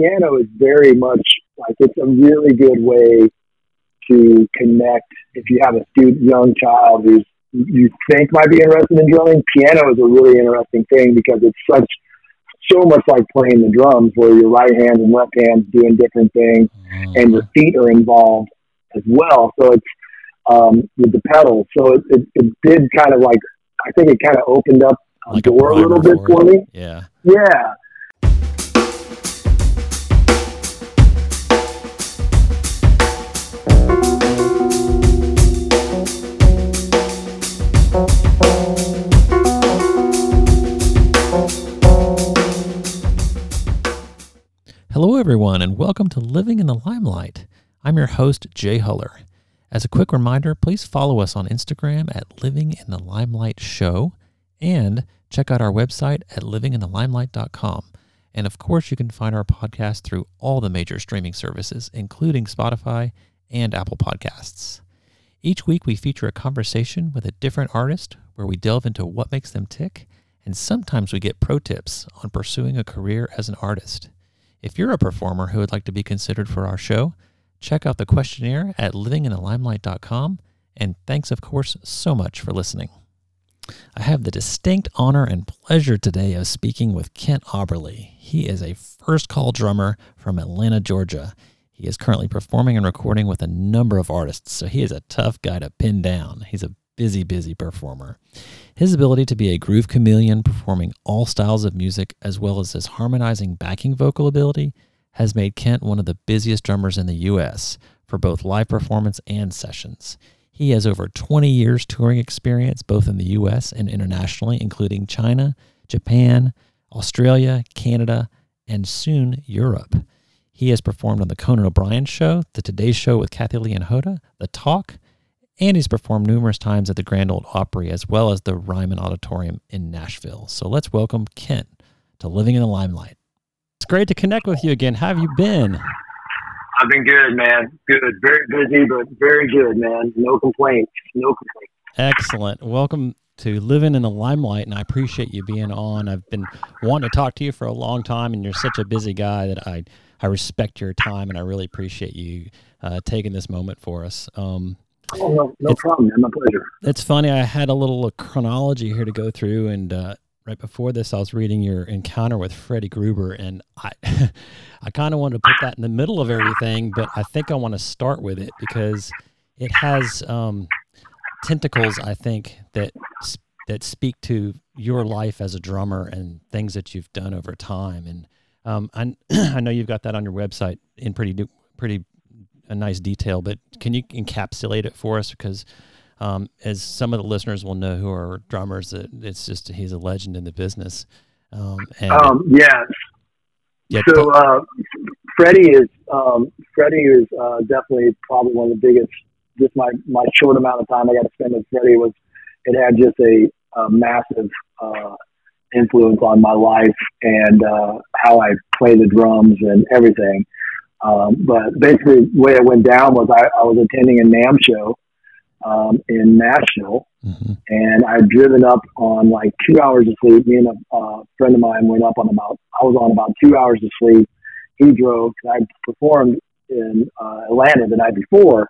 piano is very much like it's a really good way to connect. If you have a student, young child who's you think might be interested in drumming, piano is a really interesting thing because it's such so much like playing the drums, where your right hand and left hand doing different things, mm-hmm. and your feet are involved as well. So it's um, with the pedals. So it, it, it did kind of like I think it kind of opened up a like door a, a little bit for me. Yeah. Yeah. Hello, everyone, and welcome to Living in the Limelight. I'm your host, Jay Huller. As a quick reminder, please follow us on Instagram at Living in the Limelight Show and check out our website at livinginthelimelight.com. And of course, you can find our podcast through all the major streaming services, including Spotify and Apple Podcasts. Each week, we feature a conversation with a different artist where we delve into what makes them tick, and sometimes we get pro tips on pursuing a career as an artist. If you're a performer who would like to be considered for our show, check out the questionnaire at livinginthelimelight.com. And thanks, of course, so much for listening. I have the distinct honor and pleasure today of speaking with Kent Aberle. He is a first call drummer from Atlanta, Georgia. He is currently performing and recording with a number of artists, so he is a tough guy to pin down. He's a busy, busy performer. His ability to be a groove chameleon, performing all styles of music, as well as his harmonizing backing vocal ability, has made Kent one of the busiest drummers in the U.S. for both live performance and sessions. He has over 20 years touring experience both in the US and internationally, including China, Japan, Australia, Canada, and soon Europe. He has performed on The Conan O'Brien Show, The Today Show with Kathy Lee and Hoda, The Talk, and he's performed numerous times at the Grand Ole Opry as well as the Ryman Auditorium in Nashville. So let's welcome Kent to Living in the Limelight. It's great to connect with you again. How have you been? I've been good, man. Good. Very busy, but very good, man. No complaints. No complaints. Excellent. Welcome to Living in the Limelight, and I appreciate you being on. I've been wanting to talk to you for a long time, and you're such a busy guy that I I respect your time, and I really appreciate you uh, taking this moment for us. Um, Oh, no, no problem, man. My pleasure. It's funny. I had a little chronology here to go through, and uh, right before this, I was reading your encounter with Freddie Gruber, and I, I kind of wanted to put that in the middle of everything, but I think I want to start with it because it has um, tentacles. I think that that speak to your life as a drummer and things that you've done over time. And um, I, I know you've got that on your website in pretty pretty a nice detail, but can you encapsulate it for us? Because um, as some of the listeners will know who are drummers, that it's just he's a legend in the business. Um, and um, yes. Yeah, so uh, Freddie is um, Freddie is uh, definitely probably one of the biggest. Just my my short amount of time I got to spend with Freddie was it had just a, a massive uh, influence on my life and uh, how I play the drums and everything. Um, but basically, the way it went down was I, I was attending a NAMM show um, in Nashville, mm-hmm. and I'd driven up on like two hours of sleep. Me and a uh, friend of mine went up on about I was on about two hours of sleep. He drove. I performed in uh, Atlanta the night before,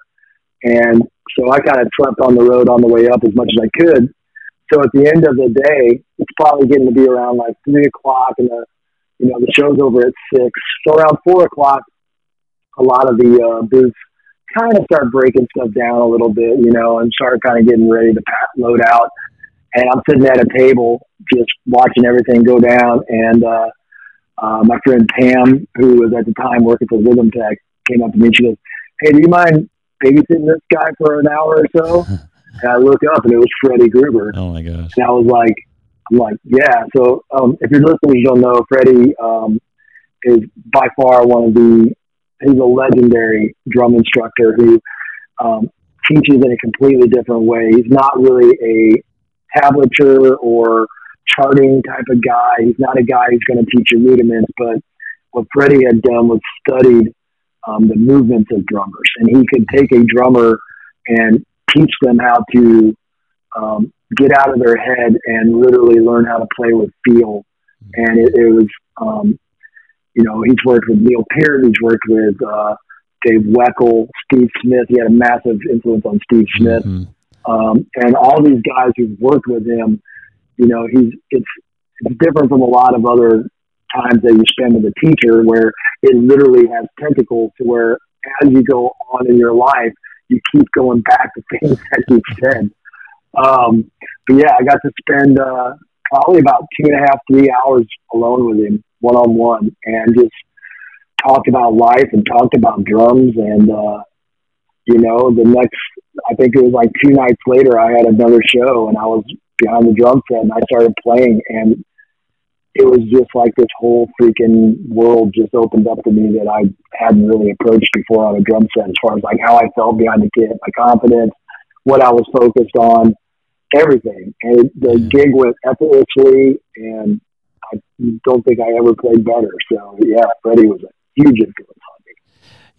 and so I kind of slept on the road on the way up as much as I could. So at the end of the day, it's probably getting to be around like three o'clock, and the you know the show's over at six. So around four o'clock, a lot of the uh, booths kind of start breaking stuff down a little bit, you know, and start kind of getting ready to pack, load out. And I'm sitting at a table just watching everything go down. And uh, uh, my friend Pam, who was at the time working for Rhythm Tech, came up to me and she goes, Hey, do you mind babysitting this guy for an hour or so? and I look up and it was Freddie Gruber. Oh my gosh. And I was like, I'm like, yeah. So um, if you're listening, you'll know Freddie um, is by far one of the he's a legendary drum instructor who um, teaches in a completely different way. He's not really a tablature or charting type of guy. He's not a guy who's going to teach you rudiments, but what Freddie had done was studied um, the movements of drummers, and he could take a drummer and teach them how to um, get out of their head and literally learn how to play with feel. And it, it was um, you know, he's worked with Neil Peart, he's worked with uh, Dave Weckl, Steve Smith. He had a massive influence on Steve Smith, mm-hmm. um, and all these guys who've worked with him. You know, he's it's it's different from a lot of other times that you spend with a teacher, where it literally has tentacles to where as you go on in your life, you keep going back to things that you've said. Um, but yeah, I got to spend uh, probably about two and a half, three hours alone with him, one on one, and just talked about life and talked about drums. And uh, you know, the next, I think it was like two nights later, I had another show, and I was behind the drum set, and I started playing, and it was just like this whole freaking world just opened up to me that I hadn't really approached before on a drum set as far as like how I felt behind the kit, my confidence, what I was focused on, everything. And the gig went effortlessly and I don't think I ever played better. So yeah, Freddie was a huge influence on me.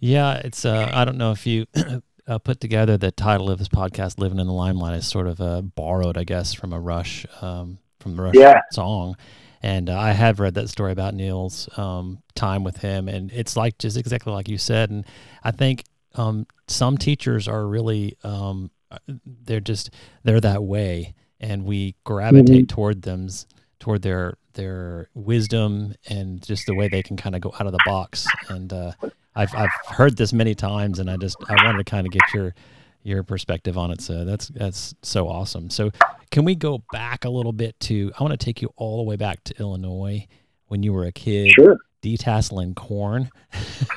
Yeah, it's uh I don't know if you uh, put together the title of this podcast, "Living in the Limelight," is sort of uh, borrowed, I guess, from a Rush, um, from the Rush yeah. song. And uh, I have read that story about Neil's um, time with him, and it's like just exactly like you said. And I think um, some teachers are really um, uh, they're just they're that way, and we gravitate mm-hmm. toward them toward their their wisdom and just the way they can kind of go out of the box. And uh, I've I've heard this many times, and I just I wanted to kind of get your your perspective on it. So that's that's so awesome. So can we go back a little bit to? I want to take you all the way back to Illinois when you were a kid. Sure. Detasseling corn,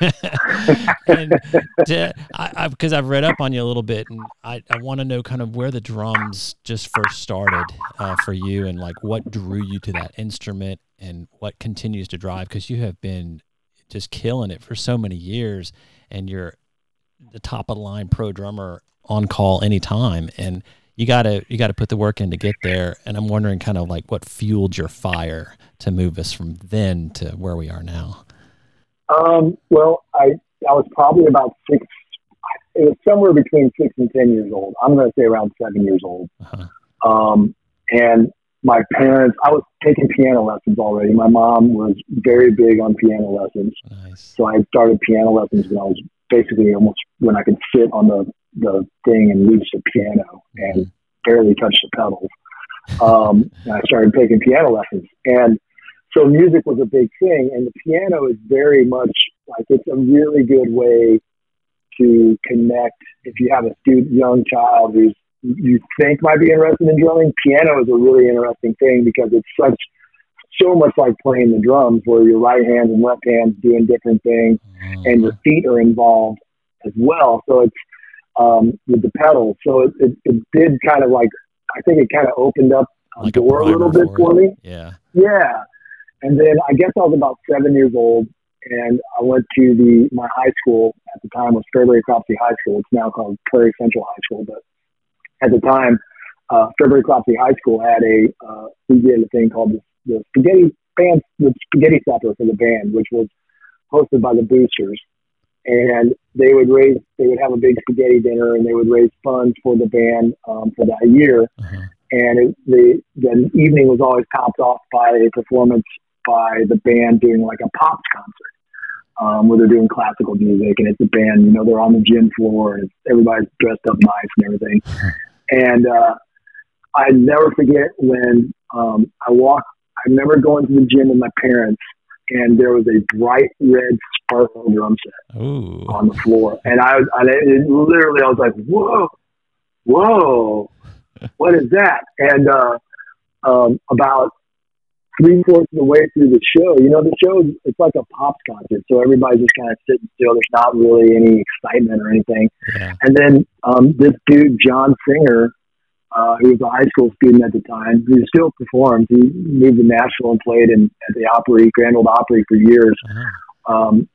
and because I've read up on you a little bit, and I, I want to know kind of where the drums just first started uh, for you, and like what drew you to that instrument, and what continues to drive because you have been just killing it for so many years, and you're the top of the line pro drummer on call anytime. And you gotta you gotta put the work in to get there. And i'm wondering kind of like what fueled your fire to move us from then to where we are now? Um, well i i was probably about six it was somewhere between six and ten years old. I'm going to say around seven years old. Uh-huh. um, and my parents i was taking piano lessons already. My mom was very big on piano lessons. Nice. so i started piano lessons when i was basically almost when i could sit on the the thing and reached the piano and barely touched the pedals. Um, I started taking piano lessons. And so music was a big thing. And the piano is very much like it's a really good way to connect. If you have a student, young child who's you think might be interested in drumming, piano is a really interesting thing because it's such so much like playing the drums where your right hand and left hand doing different things and your feet are involved as well. So it's um, with the pedals. So it, it, it, did kind of like, I think it kind of opened up a like door a, a little bit for me. Yeah. Yeah. And then I guess I was about seven years old and I went to the, my high school at the time was Fairbury Cropsey High School. It's now called Prairie Central High School, but at the time, uh, Fairbury Cropsey High School had a, uh, we did a thing called the, the spaghetti band, the spaghetti supper for the band, which was hosted by the boosters and they would raise they would have a big spaghetti dinner and they would raise funds for the band um, for that year uh-huh. and it, the the evening was always topped off by a performance by the band doing like a pops concert um, where they're doing classical music and it's a band you know they're on the gym floor and everybody's dressed up nice and everything uh-huh. and uh, I never forget when um, I walked I remember going to the gym with my parents and there was a bright red sparkle drum set Ooh. on the floor. And I, was, I, it, literally, I was like, whoa, whoa, what is that? And uh, um, about three fourths of the way through the show, you know, the show is it's like a pop concert, so everybody's just kind of sitting still. There's not really any excitement or anything. Yeah. And then um, this dude, John Singer, uh, who was a high school student at the time, who still performs. He moved to Nashville and played in at the Opry, Grand Ole Opry for years. Uh-huh. Um,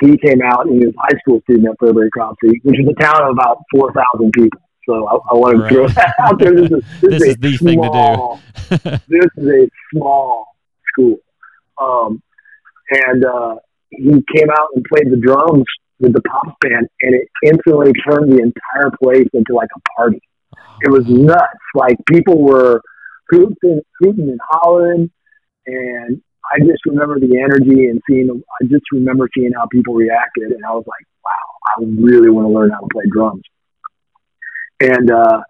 he came out and he was a high school student at Fairbury Cropsey, which is a town of about 4,000 people. So I, I want to throw that out there. This is, this, this is, is small, thing to do. this is a small school. Um, and uh, he came out and played the drums with the pop band, and it instantly turned the entire place into like a party. It was nuts. Like people were hooting, hooting and hollering, and I just remember the energy and seeing. I just remember seeing how people reacted, and I was like, "Wow, I really want to learn how to play drums." And uh,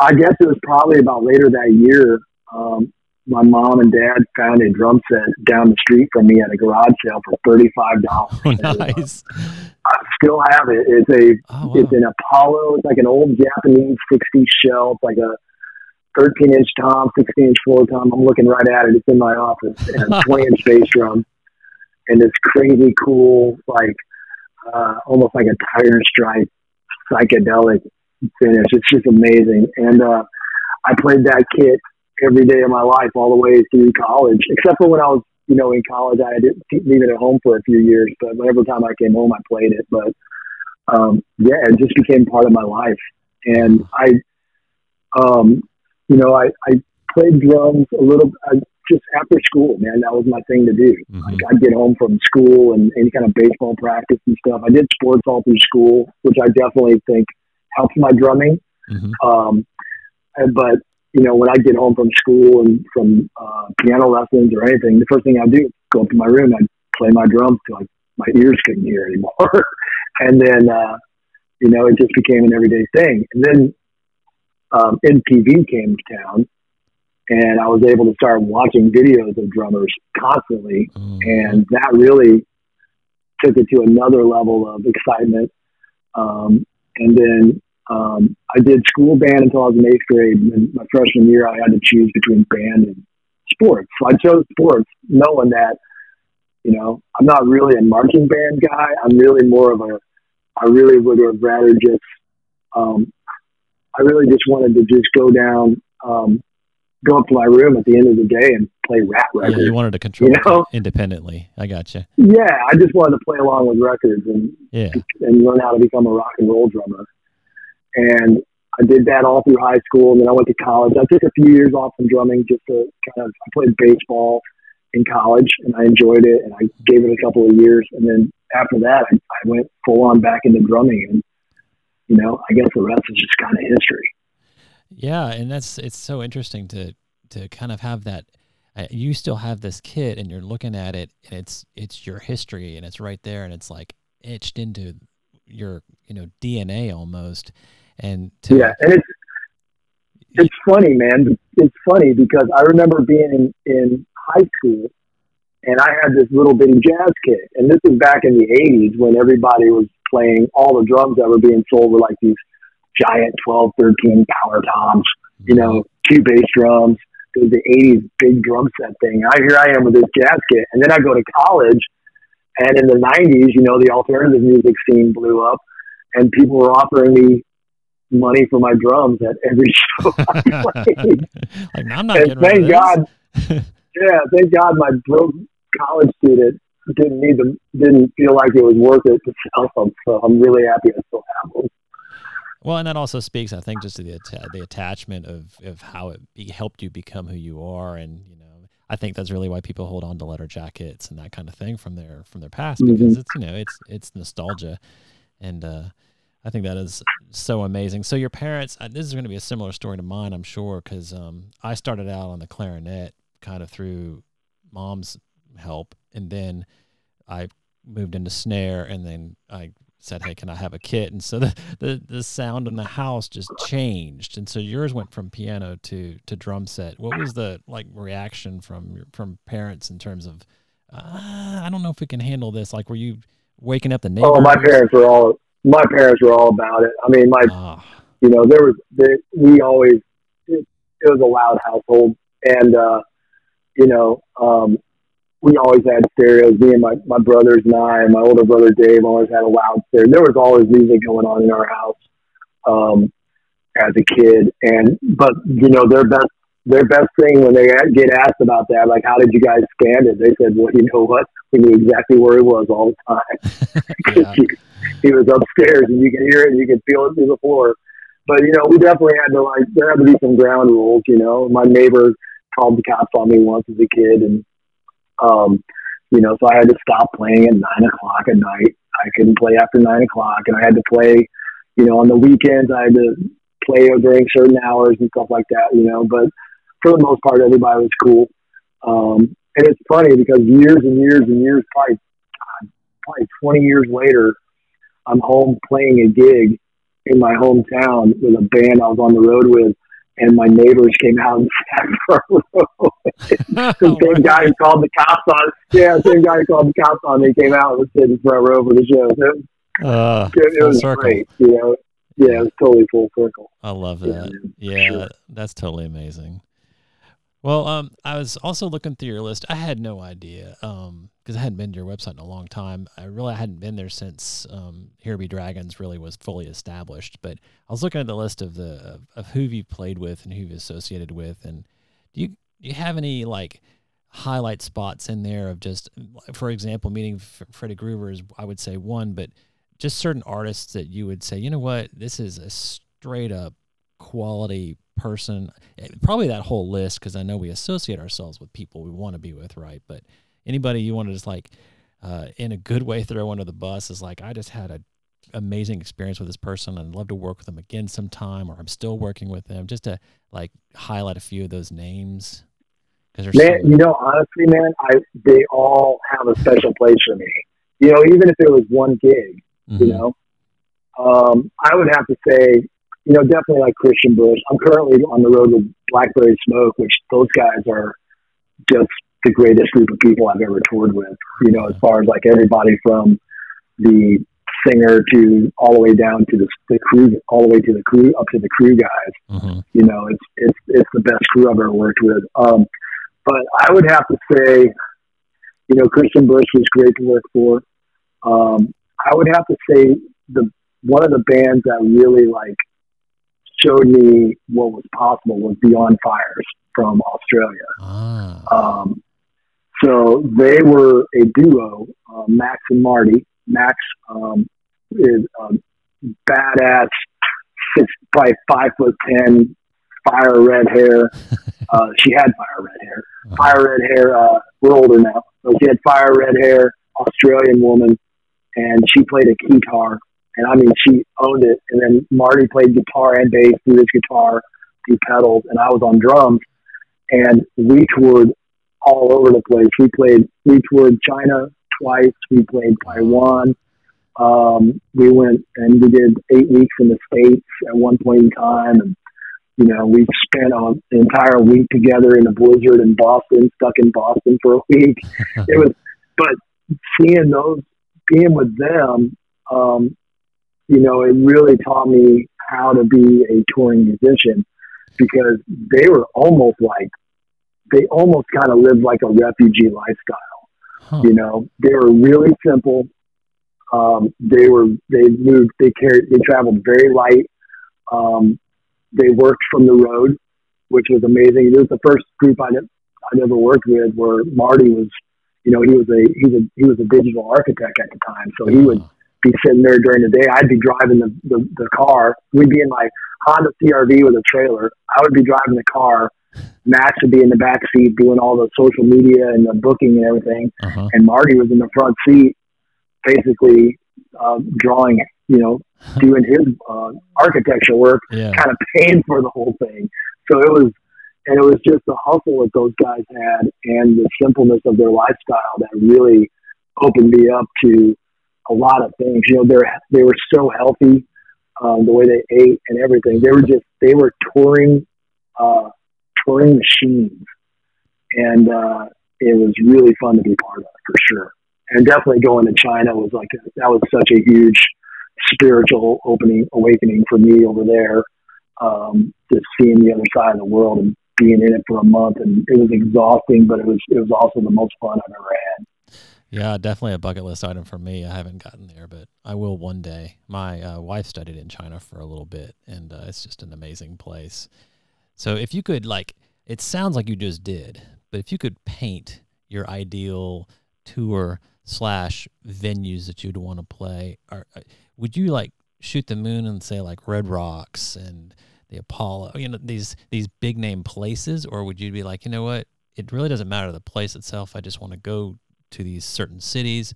I guess it was probably about later that year. Um, my mom and dad found a drum set down the street from me at a garage sale for thirty five dollars. Oh, nice. I still have it. It's a oh, wow. it's an Apollo. It's like an old Japanese sixty shell. It's like a 13 inch tom, 16 inch floor tom. I'm looking right at it. It's in my office, and a 20 inch bass drum, and it's crazy cool, like uh, almost like a tire stripe psychedelic finish. It's just amazing, and uh, I played that kit every day of my life all the way through college, except for when I was, you know, in college. I had to leave it at home for a few years, but every time I came home, I played it. But um, yeah, it just became part of my life, and I, um, you know, I, I played drums a little. I, just after school, man, that was my thing to do. Mm-hmm. Like I'd get home from school and any kind of baseball practice and stuff. I did sports all through school, which I definitely think helps my drumming. Mm-hmm. Um, but you know, when I get home from school and from uh, piano lessons or anything, the first thing I do is go up to my room. I play my drums till like my ears couldn't hear anymore, and then uh, you know, it just became an everyday thing. And then um, MTV came to town, and I was able to start watching videos of drummers constantly, mm. and that really took it to another level of excitement. Um, and then um, I did school band until I was in eighth grade. And my freshman year, I had to choose between band and sports. So I chose sports, knowing that, you know, I'm not really a marching band guy. I'm really more of a, I really would have rather just, um, I really just wanted to just go down, um, go up to my room at the end of the day and play rap records. Yeah, you wanted to control you know? independently. I got you. Yeah, I just wanted to play along with records and yeah. and learn how to become a rock and roll drummer. And I did that all through high school, and then I went to college. I took a few years off from drumming just to kind of. I played baseball in college, and I enjoyed it, and I gave it a couple of years, and then after that, I, I went full on back into drumming, and you know, I guess the rest is just kind of history. Yeah, and that's it's so interesting to to kind of have that. Uh, you still have this kit, and you're looking at it, and it's it's your history, and it's right there, and it's like etched into your you know DNA almost and to, yeah, and it's it's funny, man. It's funny because I remember being in, in high school and I had this little bitty jazz kit. And this was back in the 80s when everybody was playing, all the drums that were being sold were like these giant 12, 13 power toms, you know, two bass drums. It was the 80s big drum set thing. I here I am with this jazz kit. And then I go to college. And in the 90s, you know, the alternative music scene blew up and people were offering me money for my drums at every show I played. like, I'm not and thank God, yeah, thank God my broke college student didn't need them, didn't feel like it was worth it to sell them. So I'm really happy I still have them. Well, and that also speaks, I think, just to the the attachment of of how it be, helped you become who you are, and you know, I think that's really why people hold on to letter jackets and that kind of thing from their from their past mm-hmm. because it's you know it's it's nostalgia, and uh, I think that is so amazing. So your parents, uh, this is going to be a similar story to mine, I'm sure, because um, I started out on the clarinet kind of through mom's help, and then I moved into snare, and then I said, "Hey, can I have a kit?" And so the the, the sound in the house just changed, and so yours went from piano to to drum set. What was the like reaction from from parents in terms of, uh, I don't know if we can handle this? Like, were you waking up the neighbors? Oh, my parents were all my parents were all about it. I mean, my, oh. you know, there was, there, we always, it, it, was a loud household. And, uh, you know, um, we always had stereos. Me and my, my brothers and I, and my older brother Dave always had a loud stereo. There was always music going on in our house um, as a kid. And, but, you know, their best their best thing when they get asked about that, like, how did you guys scan it? They said, well, you know what? We knew exactly where he was all the time. yeah. he, he, was upstairs and you can hear it and you can feel it through the floor. But, you know, we definitely had to, like, there had to be some ground rules, you know. My neighbor called the cops on me once as a kid and, um, you know, so I had to stop playing at nine o'clock at night. I couldn't play after nine o'clock and I had to play, you know, on the weekends I had to play during certain hours and stuff like that, you know, but for the most part, everybody was cool. Um, and it's funny because years and years and years, probably probably 20 years later, I'm home playing a gig in my hometown with a band I was on the road with, and my neighbors came out and sat for a row. the same guy who called the cops on, yeah, same guy who called the cops on me came out and was sitting front row for the show. So uh, it, it was circle. great, you know. Yeah, it was totally full circle. I love that. Yeah, yeah sure. that's totally amazing. Well, um, I was also looking through your list. I had no idea um, because I hadn't been to your website in a long time. I really hadn't been there since um, Here Be Dragons really was fully established. But I was looking at the list of the of, of who you've played with and who you've associated with, and do you do you have any like highlight spots in there of just, for example, meeting F- Freddie Gruber is I would say one, but just certain artists that you would say, you know what, this is a straight up quality person. Eh, probably that whole list because I know we associate ourselves with people we want to be with, right? But anybody you want to just like uh, in a good way throw under the bus is like I just had a amazing experience with this person and I'd love to work with them again sometime or I'm still working with them just to like highlight a few of those names because man so- you know honestly man I they all have a special place for me you know even if it was one gig mm-hmm. you know um, I would have to say you know, definitely like Christian Bush. I'm currently on the road with Blackberry Smoke, which those guys are just the greatest group of people I've ever toured with. You know, as far as like everybody from the singer to all the way down to the, the crew, all the way to the crew, up to the crew guys. Mm-hmm. You know, it's it's it's the best crew I've ever worked with. Um, but I would have to say, you know, Christian Bush was great to work for. Um, I would have to say the one of the bands that really like showed me what was possible was Beyond Fires from Australia. Ah. Um, so they were a duo, uh, Max and Marty. Max um, is a badass, six, probably five foot ten, fire red hair. Uh, she had fire red hair. Uh-huh. Fire red hair. Uh, we're older now, but she had fire red hair. Australian woman, and she played a guitar and I mean, she owned it. And then Marty played guitar and bass through his guitar, through pedals, and I was on drums. And we toured all over the place. We played, we toured China twice. We played Taiwan. Um, we went and we did eight weeks in the States at one point in time. And, you know, we spent an entire week together in a blizzard in Boston, stuck in Boston for a week. it was, but seeing those, being with them, um, you know, it really taught me how to be a touring musician because they were almost like, they almost kind of lived like a refugee lifestyle. Huh. You know, they were really simple. Um, they were, they moved, they carried, they traveled very light. Um, they worked from the road, which was amazing. It was the first group I'd, I'd ever worked with where Marty was, you know, he was a, he was a, he was a digital architect at the time. So he would, be sitting there during the day. I'd be driving the, the, the car. We'd be in my Honda CRV with a trailer. I would be driving the car. Max would be in the back seat doing all the social media and the booking and everything. Uh-huh. And Marty was in the front seat, basically uh, drawing, you know, doing his uh, architecture work, yeah. kind of paying for the whole thing. So it was, and it was just the hustle that those guys had and the simpleness of their lifestyle that really opened me up to a lot of things. You know, they're they were so healthy, um, the way they ate and everything. They were just they were touring, uh, touring machines, and uh, it was really fun to be part of for sure. And definitely going to China was like a, that was such a huge spiritual opening awakening for me over there. Um, just seeing the other side of the world and being in it for a month, and it was exhausting, but it was it was also the most fun I've ever had. Yeah, definitely a bucket list item for me. I haven't gotten there, but I will one day. My uh, wife studied in China for a little bit, and uh, it's just an amazing place. So, if you could, like, it sounds like you just did, but if you could paint your ideal tour slash venues that you'd want to play, or uh, would you like shoot the moon and say like Red Rocks and the Apollo, you know, these these big name places, or would you be like, you know what? It really doesn't matter the place itself. I just want to go to these certain cities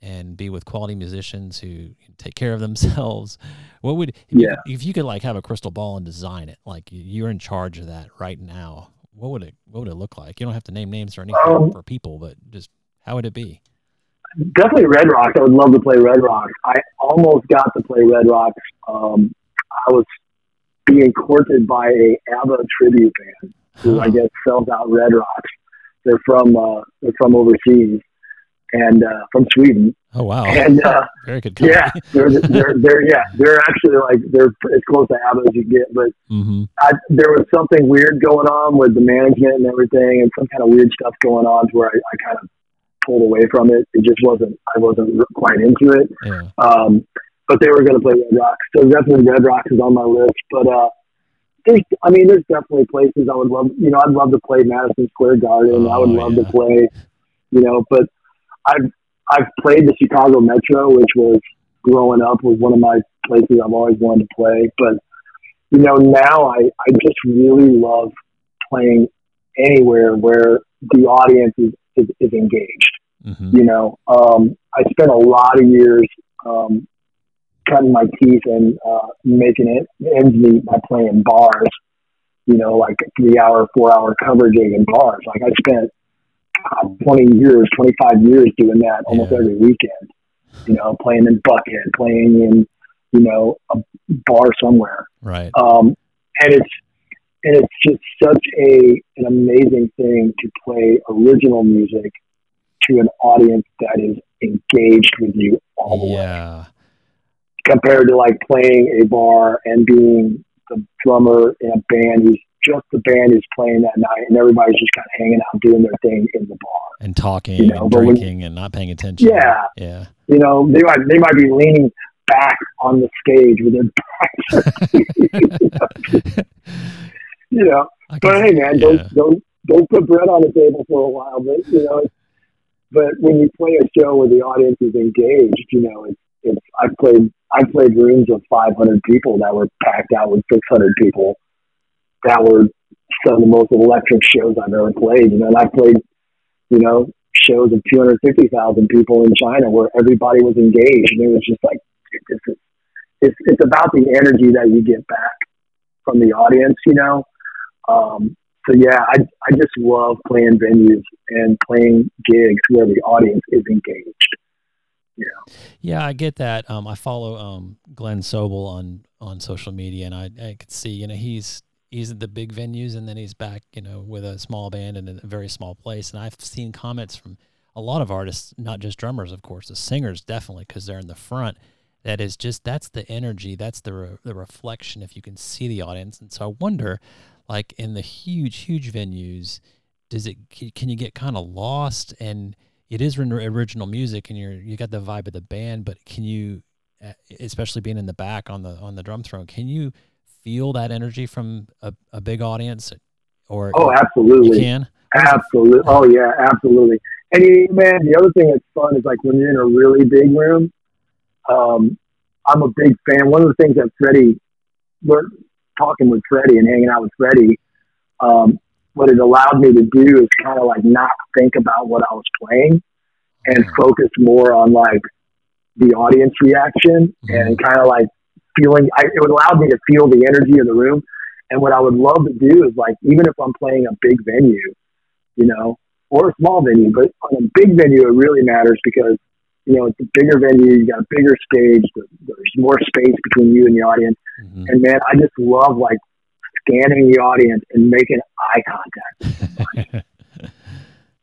and be with quality musicians who take care of themselves. What would if, yeah. you, if you could like have a crystal ball and design it, like you're in charge of that right now? what would it what would it look like? You don't have to name names or anything um, for people, but just how would it be? Definitely Red Rocks. I would love to play Red Rocks. I almost got to play Red Rocks. Um, I was being courted by a ABBA tribute band who I guess sells out Red Rocks. They're from uh, they're from overseas and uh, from Sweden. Oh wow! And uh, very good. Company. Yeah, they're, they're they're yeah they're actually like they're as close to ABBA as you get. But mm-hmm. I, there was something weird going on with the management and everything, and some kind of weird stuff going on to where I, I kind of pulled away from it. It just wasn't I wasn't quite into it. Yeah. Um, but they were going to play Red Rocks, so definitely Red Rocks is on my list. But uh, there's, I mean, there's definitely places I would love. You know, I'd love to play Madison Square Garden. Oh, I would love yeah. to play. You know, but I've I've played the Chicago Metro, which was growing up was one of my places I've always wanted to play. But you know, now I I just really love playing anywhere where the audience is is, is engaged. Mm-hmm. You know, um, I spent a lot of years um, cutting my teeth and uh, making it ends meet by playing bars. You know, like three hour, four hour coverage in bars. Like I spent God, 20 years, 25 years doing that almost yeah. every weekend. You know, playing in Buckhead, playing in, you know, a bar somewhere. Right. Um, and it's, and it's just such a, an amazing thing to play original music to an audience that is engaged with you all the yeah. way. Compared to like playing a bar and being the drummer in a band who's just the band is playing that night, and everybody's just kind of hanging out doing their thing in the bar and talking you know, and drinking when, and not paying attention. Yeah, yeah. You know, they might they might be leaning back on the stage with their backs. you know, but hey, man, yeah. don't don't don't put bread on the table for a while. But you know, but when you play a show where the audience is engaged, you know, it's it's. I've played I've played rooms of 500 people that were packed out with 600 people that were some of the most electric shows I've ever played. You know, and I played, you know, shows of 250,000 people in China where everybody was engaged. And it was just like, is, it's, it's about the energy that you get back from the audience, you know? Um, so yeah, I, I just love playing venues and playing gigs where the audience is engaged. Yeah. Yeah, I get that. Um, I follow um, Glen Sobel on on social media, and I, I could see, you know, he's he's at the big venues and then he's back, you know, with a small band in a very small place. And I've seen comments from a lot of artists, not just drummers, of course, the singers definitely, because they're in the front. That is just that's the energy, that's the re- the reflection. If you can see the audience, and so I wonder, like in the huge, huge venues, does it can you get kind of lost? And it is original music, and you're you got the vibe of the band, but can you, eh, especially being in the back on the on the drum throne, can you feel that energy from a, a big audience? Or oh, absolutely, you can absolutely. Oh yeah, absolutely. And you, man, the other thing that's fun is like when you're in a really big room. Um, I'm a big fan. One of the things that Freddie, we're talking with Freddie and hanging out with Freddie. Um, what it allowed me to do is kind of like not think about what I was playing and mm-hmm. focus more on like the audience reaction mm-hmm. and kind of like feeling, I, it would allow me to feel the energy of the room. And what I would love to do is like, even if I'm playing a big venue, you know, or a small venue, but on a big venue, it really matters because, you know, it's a bigger venue, you got a bigger stage, there's more space between you and the audience. Mm-hmm. And man, I just love like scanning the audience and making eye contact.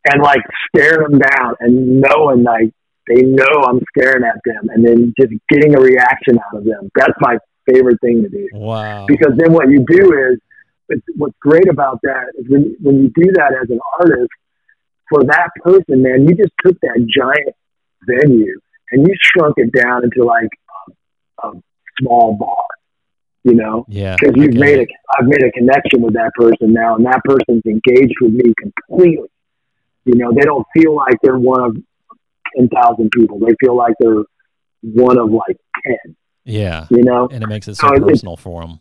and like staring them down and knowing like they know I'm staring at them and then just getting a reaction out of them. That's my favorite thing to do. Wow. Because then what you do is, what's great about that is when, when you do that as an artist, for that person, man, you just took that giant venue and you shrunk it down into like a, a small bar, you know? Yeah. Because you've made a, I've made a connection with that person now and that person's engaged with me completely. You know, they don't feel like they're one of 10,000 people. They feel like they're one of like 10. Yeah. You know? And it makes it so, so personal it, for them.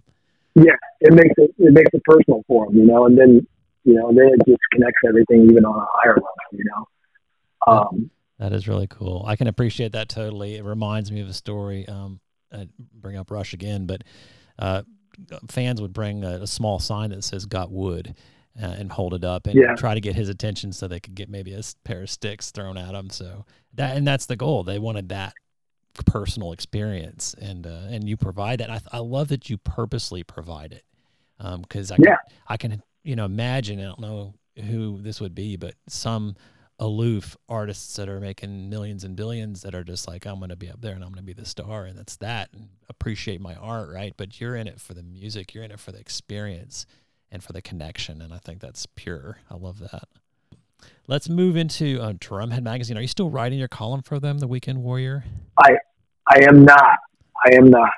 Yeah. It makes it, it makes it personal for them, you know? And then, you know, then it just connects everything even on a higher level, you know? Um, that is really cool. I can appreciate that totally. It reminds me of a story. Um, I bring up Rush again, but uh, fans would bring a, a, small sign that says "Got Wood," uh, and hold it up and yeah. try to get his attention so they could get maybe a pair of sticks thrown at them. So that and that's the goal. They wanted that personal experience, and uh, and you provide that. I, I love that you purposely provide it because um, I yeah. can, I can you know imagine. I don't know who this would be, but some aloof artists that are making millions and billions that are just like I'm going to be up there and I'm going to be the star and that's that and appreciate my art, right? But you're in it for the music, you're in it for the experience and for the connection. And I think that's pure. I love that. Let's move into uh, Drumhead Magazine. Are you still writing your column for them, The Weekend Warrior? I I am not. I am not.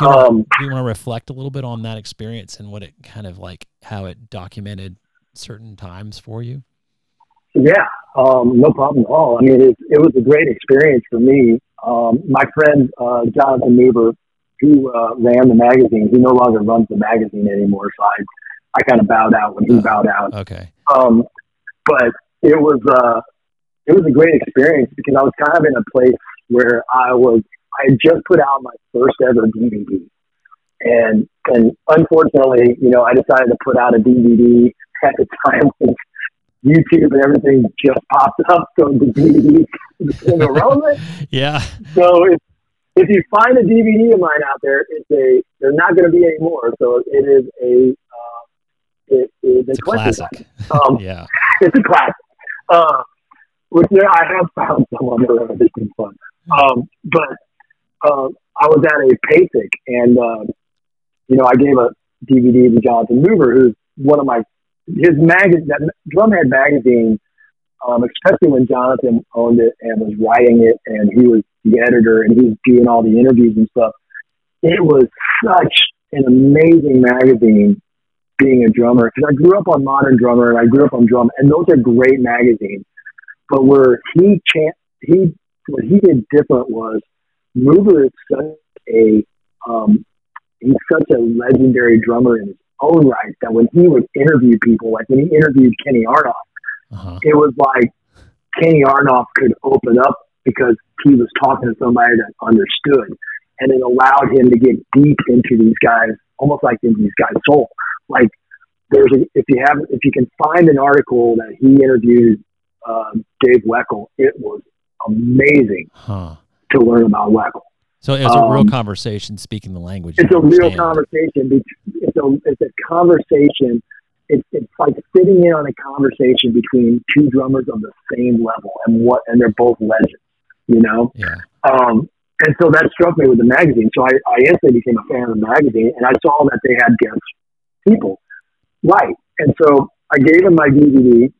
You um, do you want to reflect a little bit on that experience and what it kind of like, how it documented certain times for you? Yeah, um, no problem at all. I mean, it, it was a great experience for me. Um, my friend uh, Jonathan Mover, who uh, ran the magazine, he no longer runs the magazine anymore. So I I kind of bowed out when he bowed out. Okay. Um, but it was uh, it was a great experience because I was kind of in a place where I was I had just put out my first ever DVD, and and unfortunately, you know, I decided to put out a DVD at the time when YouTube and everything just popped up, so the DVD became irrelevant. yeah. So if if you find a DVD of mine out there, it's a they're not going to be anymore. So it is a it is a, a classic. Um, yeah, it's a classic. Uh, which there, I have found some on there that have been fun. Um, but uh, I was at a PASIC, and uh, you know, I gave a DVD to Jonathan Mover, who's one of my his magazine, that Drumhead magazine. Um, especially when Jonathan owned it and was writing it, and he was the editor, and he was doing all the interviews and stuff. It was such an amazing magazine being a drummer because I grew up on Modern Drummer and I grew up on Drum, and those are great magazines. But where he chant, he what he did different was Mover is such a um, he's such a legendary drummer in his own right that when he would interview people, like when he interviewed Kenny Aronoff, uh-huh. it was like Kenny Aronoff could open up because he was talking to somebody that understood, and it allowed him to get deep into these guys, almost like into these guys' soul like there's a, if you have if you can find an article that he interviewed uh, Dave Weckl, it was amazing huh. to learn about Weckl. So it's a real um, conversation, speaking the language. It's a real conversation. It's a it's a conversation. It's, it's like sitting in on a conversation between two drummers of the same level, and what and they're both legends. You know. Yeah. Um, and so that struck me with the magazine. So I, I instantly became a fan of the magazine, and I saw that they had guests people. Right. And so I gave him my DVD,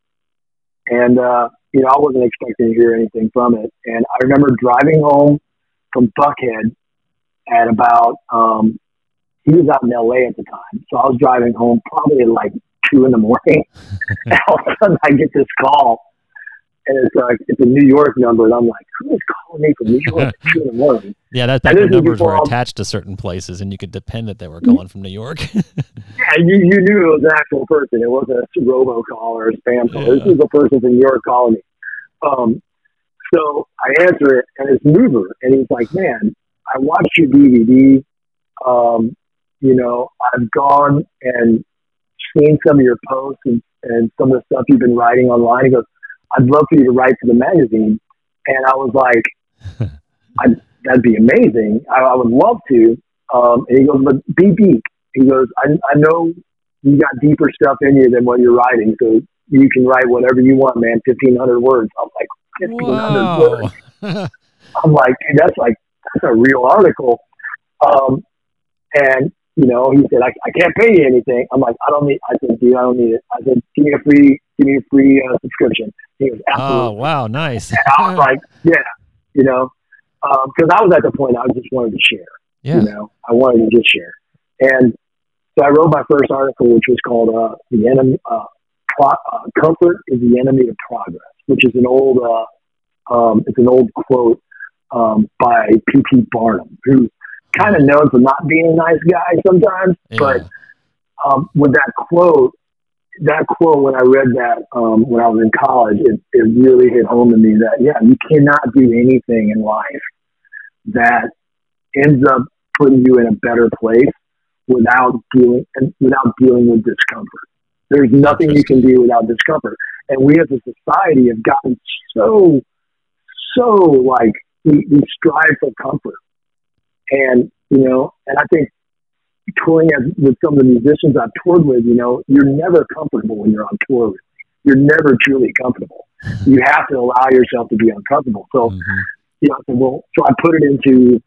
and uh, you know I wasn't expecting to hear anything from it. And I remember driving home from Buckhead at about um, he was out in L.A. at the time, so I was driving home probably at like two in the morning, and all of a sudden I get this call and it's like it's a New York number, and I'm like, who is calling me from New York at two in the morning? Yeah, that's back when numbers were attached to certain places, and you could depend that they were calling from New York. yeah, you, you knew it was an actual person. It wasn't a robocall or a spam call. Yeah. This is a person from New York calling me. Um, so I answer it, and it's Mover, and he's like, "Man, I watched your DVD. Um, you know, I've gone and seen some of your posts and, and some of the stuff you've been writing online." He goes I'd love for you to write for the magazine. And I was like, that'd be amazing. I, I would love to. Um, and he goes, but be deep. He goes, I, I know you got deeper stuff in you than what you're writing. So you can write whatever you want, man. 1500 words. I'm like, 1500 words. I'm like, dude, that's like, that's a real article. Um, and you know, he said, I, I can't pay you anything. I'm like, I don't need, I said, dude, I don't need it. I said, give me a free, give me a free uh, subscription. He was absolutely. Oh, wow. Nice. and I was like, yeah, you know, because um, I was at the point I just wanted to share. Yeah. You know, I wanted to just share. And so I wrote my first article, which was called, uh, the enemy, uh, pro- uh, comfort is the enemy of progress, which is an old, uh, um, it's an old quote, um, by P.T. Barnum, who's kind of known for not being a nice guy sometimes. Yeah. But um, with that quote, that quote when I read that um, when I was in college, it, it really hit home to me that yeah, you cannot do anything in life that ends up putting you in a better place without dealing without dealing with discomfort. There's nothing you can do without discomfort. And we as a society have gotten so, so like we, we strive for comfort. And, you know, and I think touring as, with some of the musicians I've toured with, you know, you're never comfortable when you're on tour with You're never truly comfortable. You have to allow yourself to be uncomfortable. So, mm-hmm. you know, so, well, so I put it into,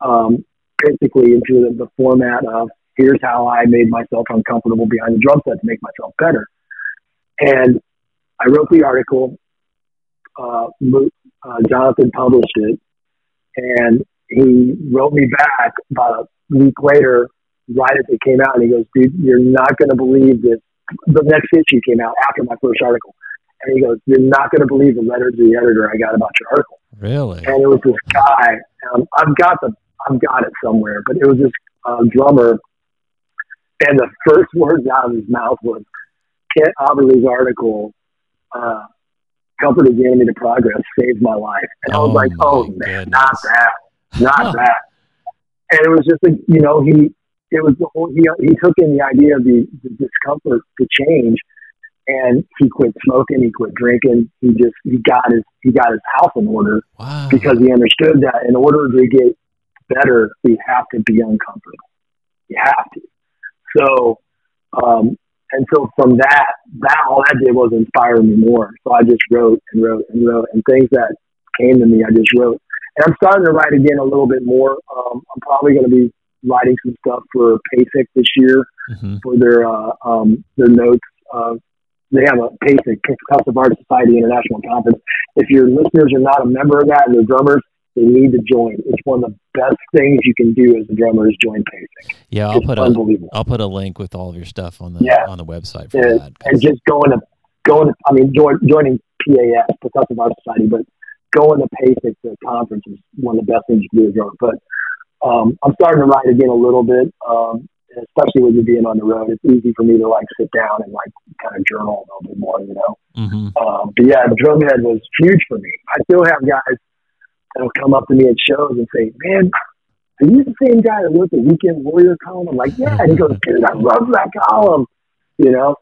um, basically into the, the format of here's how I made myself uncomfortable behind the drum set to make myself better. And I wrote the article. Uh, uh, Jonathan published it, and he wrote me back about a week later, right as it came out, and he goes, "Dude, you're not going to believe this." The next issue came out after my first article, and he goes, "You're not going to believe the letter to the editor I got about your article." Really? And it was this guy. Um, I've got the I've got it somewhere, but it was this uh, drummer, and the first words out of his mouth was Kent Aberle's article. Uh, Comfort is the enemy to progress saved my life. And I was oh like, oh man, goodness. not that, not that. And it was just like, you know, he, it was the whole, he, he took in the idea of the, the discomfort to change and he quit smoking, he quit drinking. He just, he got his, he got his house in order wow. because he understood that in order to get better, we have to be uncomfortable. You have to. So, um, and so from that, that all that did was inspire me more. So I just wrote and wrote and wrote, and things that came to me, I just wrote. And I'm starting to write again a little bit more. Um, I'm probably going to be writing some stuff for PASIC this year mm-hmm. for their uh, um, their notes. Uh, they have a PASIC, Percussive Artist Society International Conference. If your listeners are not a member of that and they're drummers, they need to join. It's one of the best things you can do as a drummer is join PASIC. Yeah, I'll it's put a I'll put a link with all of your stuff on the yeah. on the website for and, that. And just going to going, to, I mean, join, joining PAS, Percussive Art Society, but going to PASIC the conference is one of the best things you can do as a drummer. But um, I'm starting to write again a little bit, um, especially with you being on the road. It's easy for me to like sit down and like kind of journal a little bit more, you know. Mm-hmm. Um, but yeah, the Drumhead was huge for me. I still have guys that'll come up to me at shows and say, "Man, are you the same guy that wrote the Weekend Warrior column?" I'm like, "Yeah." And he goes, "Dude, I love that column," you know.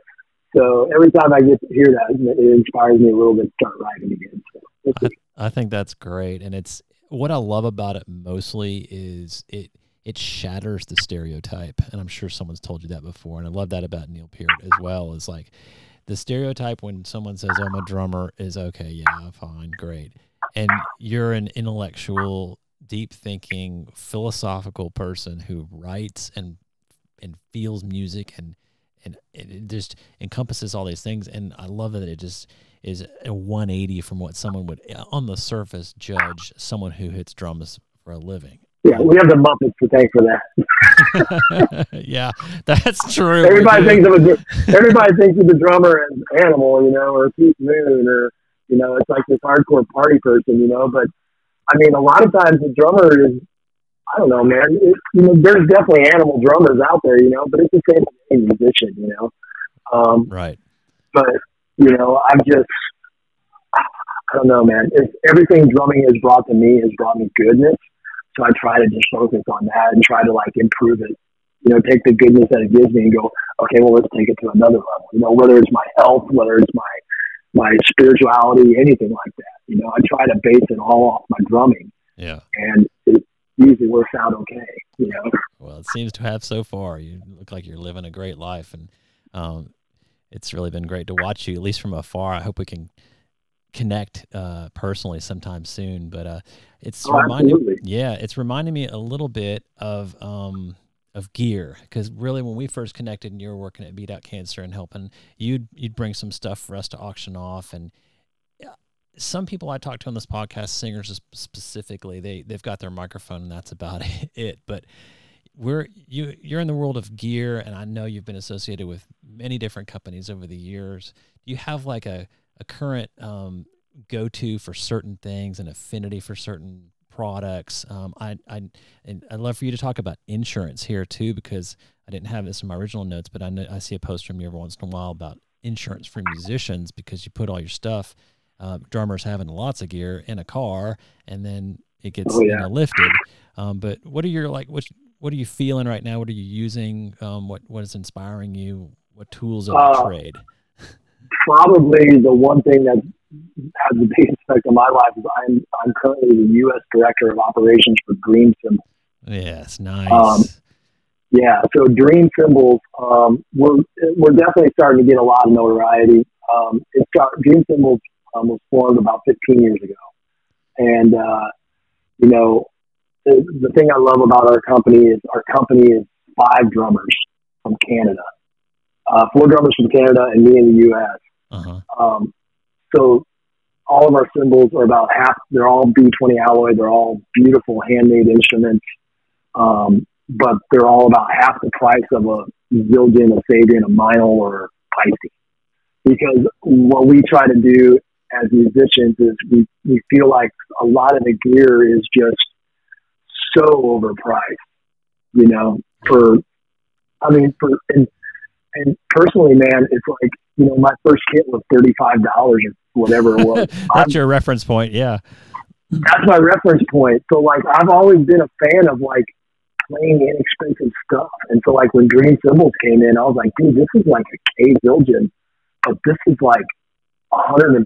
So every time I get to hear that, it inspires me a little bit to start writing again. So I, I think that's great, and it's what I love about it mostly is it it shatters the stereotype, and I'm sure someone's told you that before, and I love that about Neil Peart as well. Is like the stereotype when someone says I'm a drummer is okay, yeah, fine, great and you're an intellectual, deep thinking, philosophical person who writes and and feels music and and it just encompasses all these things. And I love that it just is a 180 from what someone would on the surface judge someone who hits drums for a living. Yeah, we have the Muppets to thank for that. yeah, that's true. Everybody thinks of a everybody thinks of the drummer as animal, you know, or Keith Moon or you know, it's like this hardcore party person, you know. But I mean, a lot of times the drummer is, I don't know, man. It, you know, there's definitely animal drummers out there, you know, but it's the same musician, you know. Um, right. But you know, I'm just, I don't know, man. It's, everything drumming has brought to me has brought me goodness. So I try to just focus on that and try to like improve it. You know, take the goodness that it gives me and go, okay, well, let's take it to another level. You know, whether it's my health, whether it's my my spirituality, anything like that. You know, I try to base it all off my drumming. Yeah. And it usually works out okay, you know. Well, it seems to have so far. You look like you're living a great life and um, it's really been great to watch you, at least from afar. I hope we can connect uh, personally sometime soon. But uh, it's oh, reminding, yeah, it's reminding me a little bit of um, of gear because really when we first connected and you were working at beat out cancer and helping you'd you'd bring some stuff for us to auction off and some people i talk to on this podcast singers specifically they they've got their microphone and that's about it but we're you you're in the world of gear and i know you've been associated with many different companies over the years do you have like a, a current um, go-to for certain things and affinity for certain products. Um, I, I, and I'd love for you to talk about insurance here too, because I didn't have this in my original notes, but I know I see a post from you every once in a while about insurance for musicians because you put all your stuff, uh, drummers having lots of gear in a car and then it gets oh, yeah. you know, lifted. Um, but what are your like, what, what are you feeling right now? What are you using? Um, what, what is inspiring you? what tools of uh, trade? Probably the one thing that has the biggest effect on my life is I'm I'm currently the U.S. Director of Operations for Dream Cymbals. Yes, nice. Um, yeah, so Dream Cymbals, um, we're we're definitely starting to get a lot of notoriety. Um, it's got Dream Cymbals um, was formed about 15 years ago, and uh, you know the, thing I love about our company is our company is five drummers from Canada, uh, four drummers from Canada, and me in the U.S. Uh-huh. Um, so all of our cymbals are about half. They're all B20 alloy. They're all beautiful handmade instruments, um, but they're all about half the price of a Zildjian, a Sabian, a Meinl, or a Paiste. Because what we try to do as musicians is we, we feel like a lot of the gear is just so overpriced, you know, for, I mean, for, and, and personally, man, it's like, you know, my first kit was $35 or whatever it was. that's I'm, your reference point. Yeah. That's my reference point. So like, I've always been a fan of like playing inexpensive stuff. And so like when Dream Cymbals came in, I was like, dude, this is like a K Zildjian, but this is like $150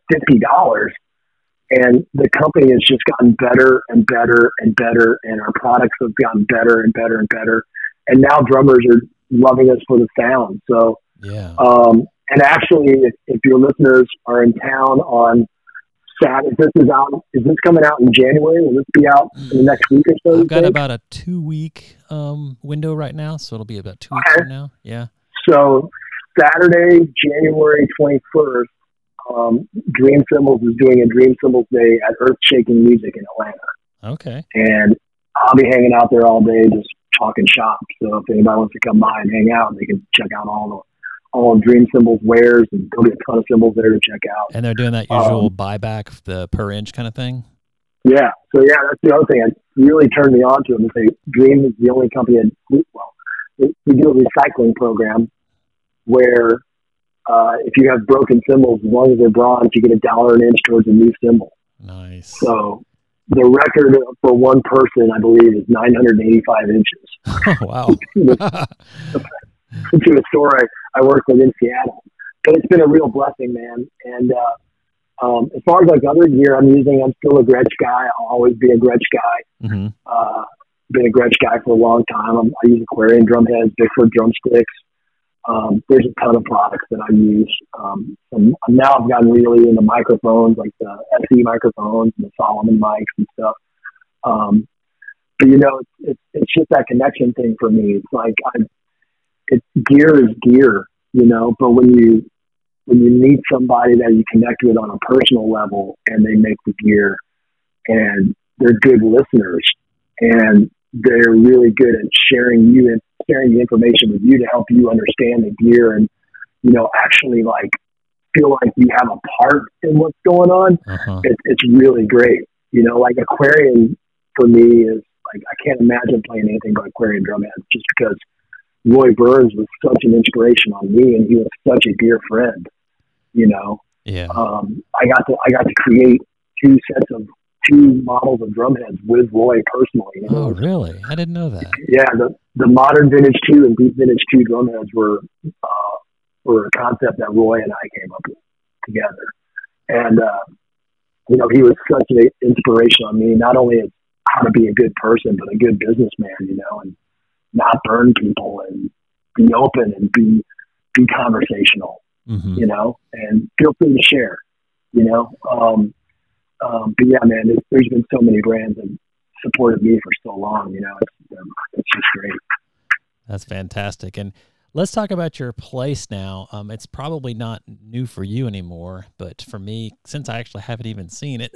and the company has just gotten better and better and better and our products have gotten better and better and better. And now drummers are loving us for the sound. So yeah. um, and actually if, if your listeners are in town on Saturday, this is out is this coming out in january? Will this be out in the next week or so i've got think? about a two week um, window right now so it'll be about two weeks okay. from now. Yeah. So saturday january 21st um, Dream Cymbals is doing a Dream Cymbals Day at Earth Shaking Music in Atlanta. Okay. And I'll be hanging out there all day just talking shop. So if anybody wants to come by and hang out, they can check out all the all of Dream Cymbals wares and go get a ton of cymbals there to check out. And they're doing that usual um, buyback, the per inch kind of thing. Yeah. So yeah, that's the other thing that really turned me on to them. Is they Dream is the only company that well, we do a recycling program where uh, if you have broken cymbals, as long as they're bronze, you get a dollar an inch towards a new cymbal. Nice. So the record for one person, I believe, is 985 inches. Oh, wow. to a store I, I work with in Seattle. But it's been a real blessing, man. And uh, um, as far as like other gear I'm using, I'm still a Gretsch guy. I'll always be a Gretsch guy. Mm-hmm. Uh, been a Gretsch guy for a long time. I'm, I use Aquarian drum heads, Bickford drumsticks. Um, there's a ton of products that I use. Um, and now I've gotten really into microphones, like the SE microphones and the Solomon mics and stuff. Um, but you know, it's, it's, just that connection thing for me. It's like I, it's gear is gear, you know. But when you when you meet somebody that you connect with on a personal level, and they make the gear, and they're good listeners, and they're really good at sharing you sharing the information with you to help you understand the gear and you know actually like feel like you have a part in what's going on. Uh-huh. It, it's really great. You know, like Aquarian for me is like I can't imagine playing anything but Aquarian drum heads just because Roy Burns was such an inspiration on me and he was such a dear friend. You know, yeah. Um, I got to I got to create two sets of two models of drumheads with Roy personally. You know? Oh, really? I didn't know that. Yeah, the the modern vintage two and deep vintage two drumheads were uh, were a concept that Roy and I came up with together, and uh, you know he was such an inspiration on me, not only as how to be a good person, but a good businessman. You know, and not burn people and be open and be be conversational. Mm-hmm. You know, and feel free to share. You know, um, um, but yeah, man, there's, there's been so many brands that supported me for so long. You know, it's, um, it's just great. That's fantastic. And let's talk about your place now. Um, it's probably not new for you anymore, but for me, since I actually haven't even seen it,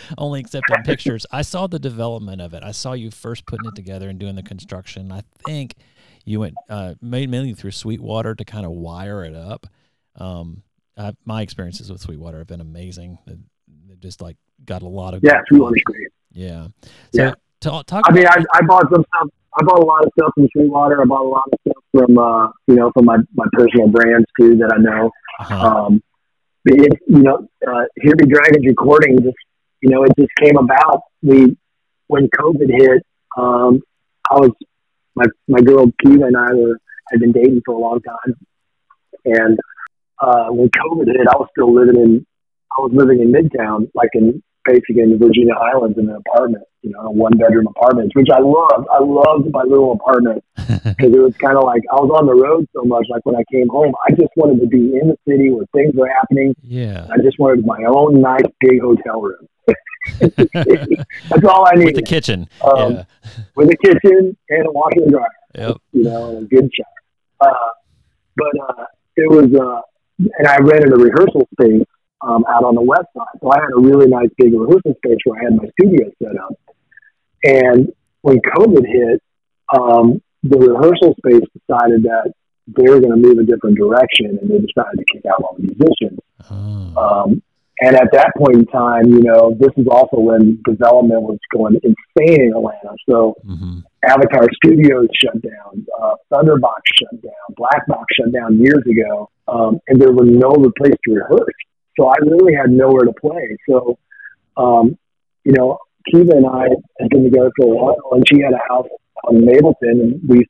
only except in pictures, I saw the development of it. I saw you first putting it together and doing the construction. I think you went uh, mainly through Sweetwater to kind of wire it up. Um, I, my experiences with Sweetwater have been amazing just like got a lot of yeah, Sweetwater's great. Yeah. So yeah. Talk, talk I mean, I, I bought some stuff. I bought a lot of stuff from Sweetwater. I bought a lot of stuff from uh, you know from my my personal brands too that I know. Uh-huh. Um, it, you know, uh, Here Be Dragons recording just you know it just came about. We when COVID hit, um, I was my my girl Kiva and I were had been dating for a long time, And uh, when COVID hit, I was still living in I was living in Midtown, like in basically in the Virginia Highlands in an apartment, you know, a one bedroom apartment, which I loved. I loved my little apartment because it was kind of like I was on the road so much. Like when I came home, I just wanted to be in the city where things were happening. Yeah. I just wanted my own nice big hotel room. That's all I need. With the kitchen. Um, yeah. With a kitchen and a washer and dryer. Yep. You know, and a good shower. Uh, but uh, it was, uh, and I rented a rehearsal space um, out on the west side. So I had a really nice big rehearsal space where I had my studio set up. And when COVID hit, um, the rehearsal space decided that they were going to move a different direction and they decided to kick out all the musicians. Oh. Um, and at that point in time, you know, this is also when development was going insane in Atlanta. So hmm Avatar Studios shut down, uh, Thunderbox shut down, Black Box shut down years ago, um, and there was no place to rehearse. So I really had nowhere to play. So, um, you know, Kiva and I had been together for a while, and she had a house on Mableton, and we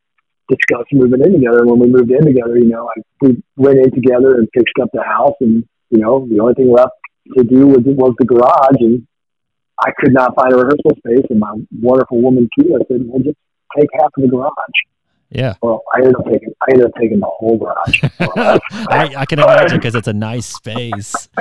discussed moving in together. And when we moved in together, you know, I, we went in together and fixed up the house, and you know, the only thing left to do was, was the garage, and I could not find a rehearsal space. And my wonderful woman Kiva said, "Well, just take half of the garage." Yeah. Well, I ended up taking I ended up taking the whole garage. I, I can imagine because it's a nice space.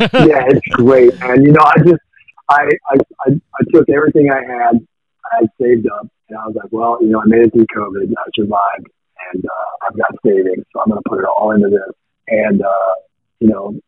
yeah, it's great, and You know, I just I, I I I took everything I had, I had saved up, and I was like, well, you know, I made it through COVID, I survived, and uh, I've got savings, so I'm going to put it all into this. And uh, you know,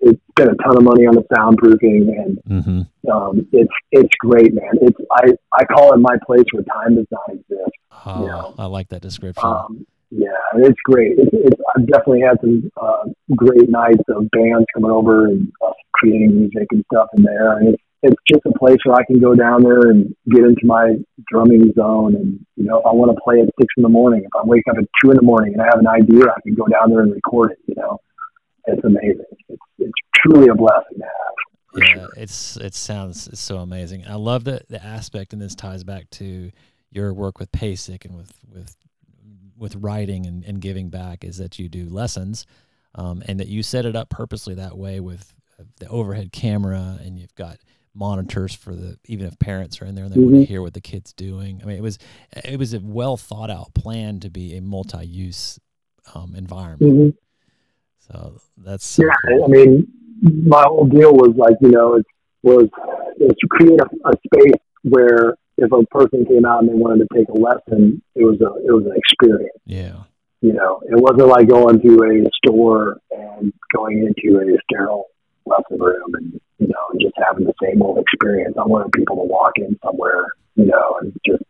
it spent a ton of money on the soundproofing, and hmm um, it's it's great, man. It's I I call it my place where time does not exist. Oh, Yeah. I like that description. Um, yeah, it's great. It's, it's, I've definitely had some uh, great nights of bands coming over and us creating music and stuff in there. And it's, it's just a place where I can go down there and get into my drumming zone. And, you know, if I want to play at six in the morning, if I wake up at two in the morning and I have an idea, I can go down there and record it, you know. It's amazing. It's, it's truly a blessing to have. Yeah, sure. it's it sounds it's so amazing. I love the the aspect, and this ties back to your work with PASIC and with with with writing and, and giving back. Is that you do lessons, um, and that you set it up purposely that way with uh, the overhead camera, and you've got monitors for the even if parents are in there and they want to hear what the kid's doing. I mean, it was it was a well thought out plan to be a multi use um, environment. Mhm. So that's so Yeah, cool. I mean, my whole deal was like, you know, it was is to create a, a space where if a person came out and they wanted to take a lesson, it was a it was an experience. yeah. You know, it wasn't like going to a store and going into a sterile lesson room and you know and just having the same old experience. I wanted people to walk in somewhere, you know, and just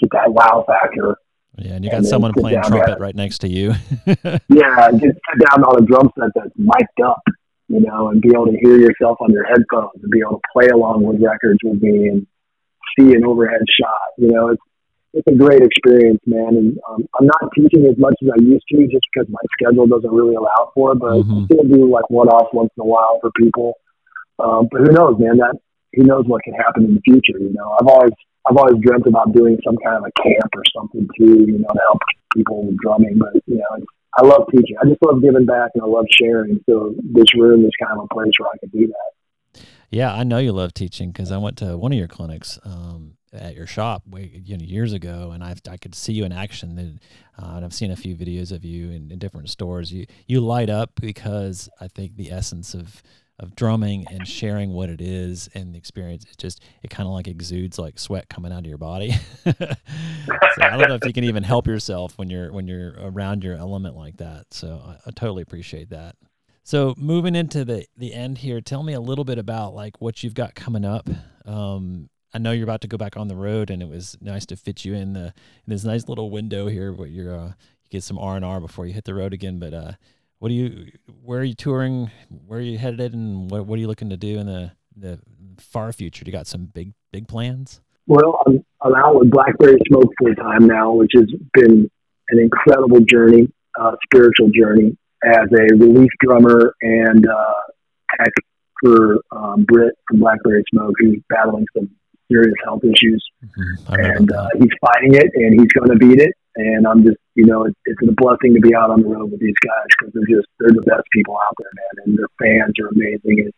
get that wow factor. Yeah, and you got And someone playing trumpet there. right next to you. Yeah, just sit down on a drum set that's mic'd up, you know, and be able to hear yourself on your headphones and be able to play along with records with me and see an overhead shot. You know, it's it's a great experience, man. And um, I'm not teaching as much as I used to, just because my schedule doesn't really allow for it. But I Mhm. still do like one off once in a while for people. Um, but who knows, man? That who knows what can happen in the future? You know, I've always I've always dreamt about doing some kind of a camp or something too. You know, to help people with drumming. But you know, it's, I love teaching. I just love giving back and I love sharing. So this room is kind of a place where I can do that. yeah, I know you love teaching because I went to one of your clinics um, at your shop way, you know, years ago, and I I could see you in action. And, uh, and I've seen a few videos of you in, in different stores. You you light up because I think the essence of of drumming and sharing what it is and the experience it just it kind of like exudes like sweat coming out of your body. So i don't know if you can even help yourself when you're when you're around your element like that. So i, I totally appreciate that. So moving into the the end here tell me a little bit about like what you've got coming up. Um I know you're about to go back on the road, and it was nice to fit you in the in this nice little window here where you're uh, you get some R and R before you hit the road again. But uh, what do you where are you touring? Where are you headed? And what, what are you looking to do in the the far future? Do you got some big big plans? Well, I'm, I'm out with Blackberry Smoke full time now, which has been an incredible journey, uh, spiritual journey. As a relief drummer and uh, tech for um, Brit from Blackberry Smoke, who's battling some serious health issues. Know and uh, he's fighting it, and he's going to beat it. And I'm just, you know, it's, it's a blessing to be out on the road with these guys because they're just they're the best people out there, man, and their fans are amazing. It's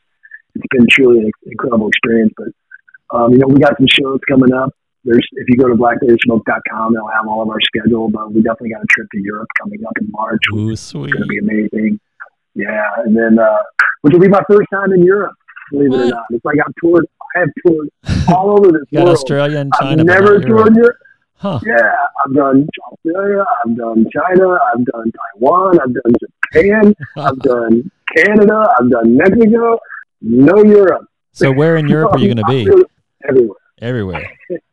it's been truly an incredible experience. But um, you know, we got some shows coming up. There's if you go to blackberrysmoke.com, they'll have all of our schedule. But we definitely got a trip to Europe coming up in March. Ooh, sweet! It's going to be amazing. Yeah, and then uh, which will be my first time in Europe. Believe what? it or not, it's like I've toured. I have toured all over this you world. Australia and China. I've never toured Europe. Huh. Yeah, I've done Australia, I've done China, I've done Taiwan, I've done Japan, I've done Canada, I've done Mexico, no Europe. So where in Europe are you going to be? Everywhere. Everywhere. it's,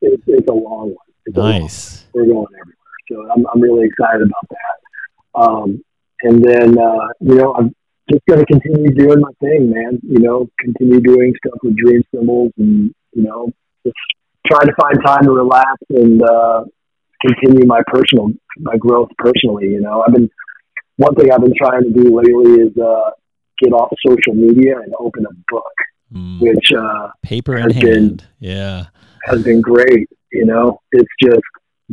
it's, it's, a long one. It's nice. Long one. We're going everywhere. So I'm, I'm really excited about that. Um, and then, uh, you know, I'm just going to continue doing my thing, man. You know, continue doing stuff with dream cymbals and, you know, just trying to find time to relax and uh, continue my personal my growth personally. You know, I've been one thing I've been trying to do lately is uh, get off social media and open a book, mm. which uh, paper in hand, been, yeah, has been great. You know, it's just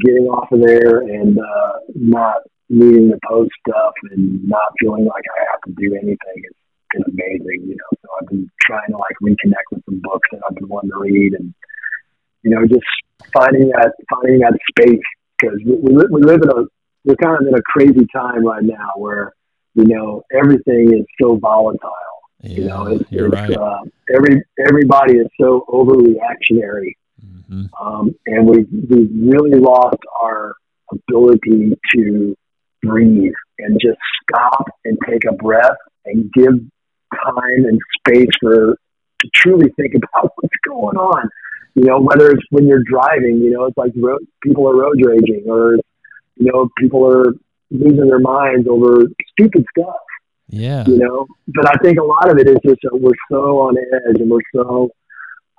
getting off of there and uh, not needing to post stuff and not feeling like I have to do anything. It's been amazing, you know. So I've been trying to like reconnect with some books that I've been wanting to read and you know, just finding that finding that space because we, we, we live in a we're kind of in a crazy time right now where you know everything is so volatile. Yeah, you know, it's, you're it's, right. Uh, every everybody is so overreactionary, mm-hmm. um, and we've we've really lost our ability to breathe and just stop and take a breath and give time and space for to truly think about what's going on you know, whether it's when you're driving, you know, it's like road, people are road raging or, you know, people are losing their minds over stupid stuff. Yeah. You know, but I think a lot of it is just that we're so on edge and we're so,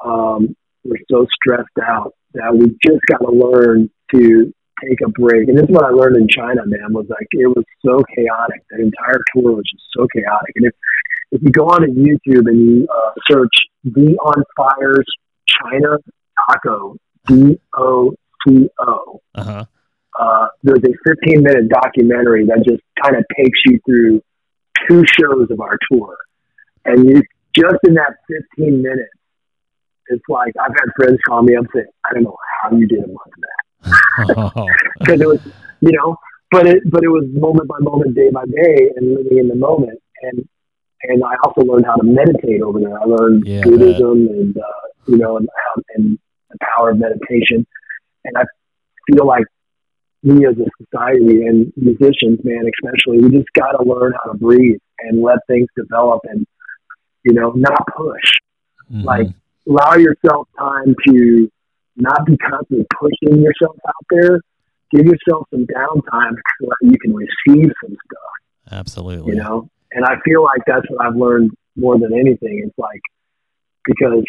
um, we're so stressed out that we just got to learn to take a break. And this is what I learned in China, man, was like, it was so chaotic. That entire tour was just so chaotic. And if, if you go on to YouTube and you uh, search Be on Fires China Taco, D O T O. Uh-huh. Uh, there's a 15 minute documentary that just kind of takes you through two shows of our tour. And you just in that 15 minutes, it's like I've had friends call me up and say, I don't know how you did a month of that. Because it was, you know, but it, but it was moment by moment, day by day, and living in the moment. And and I also learned how to meditate over there. I learned yeah, Buddhism and uh, you know, and, and the power of meditation. And I feel like we as a society and musicians, man, especially, we just got to learn how to breathe and let things develop and, you know, not push. Mm-hmm. Like, allow yourself time to not be constantly pushing yourself out there. Give yourself some downtime so that you can receive some stuff. Absolutely. You know, and I feel like that's what I've learned more than anything. It's like, because